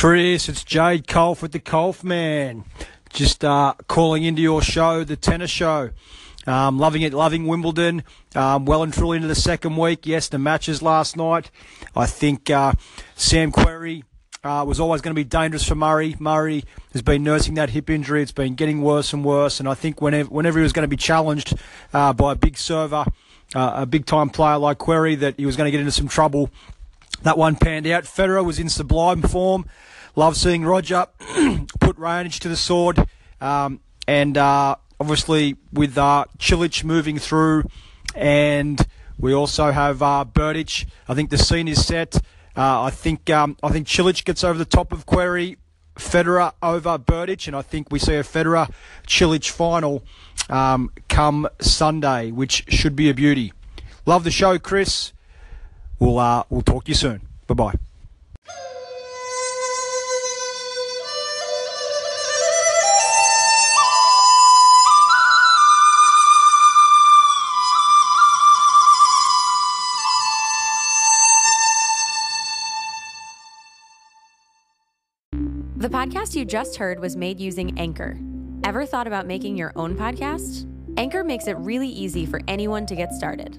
Chris, it's Jade Culph with the Culph Man. Just uh, calling into your show, the tennis show. Um, loving it, loving Wimbledon. Um, well and truly into the second week. Yes, the matches last night. I think uh, Sam Querrey uh, was always going to be dangerous for Murray. Murray has been nursing that hip injury. It's been getting worse and worse. And I think whenever, whenever he was going to be challenged uh, by a big server, uh, a big time player like Querrey, that he was going to get into some trouble. That one panned out. Federer was in sublime form. Love seeing Roger put Raonic to the sword. Um, and uh, obviously with uh, Cilic moving through, and we also have uh. I think the scene is set. Uh, I think um, I think Cilic gets over the top of Querrey, Federer over Berdych, and I think we see a Federer Cilic final um, come Sunday, which should be a beauty. Love the show, Chris. We'll uh, we'll talk to you soon. Bye bye. The podcast you just heard was made using Anchor. Ever thought about making your own podcast? Anchor makes it really easy for anyone to get started.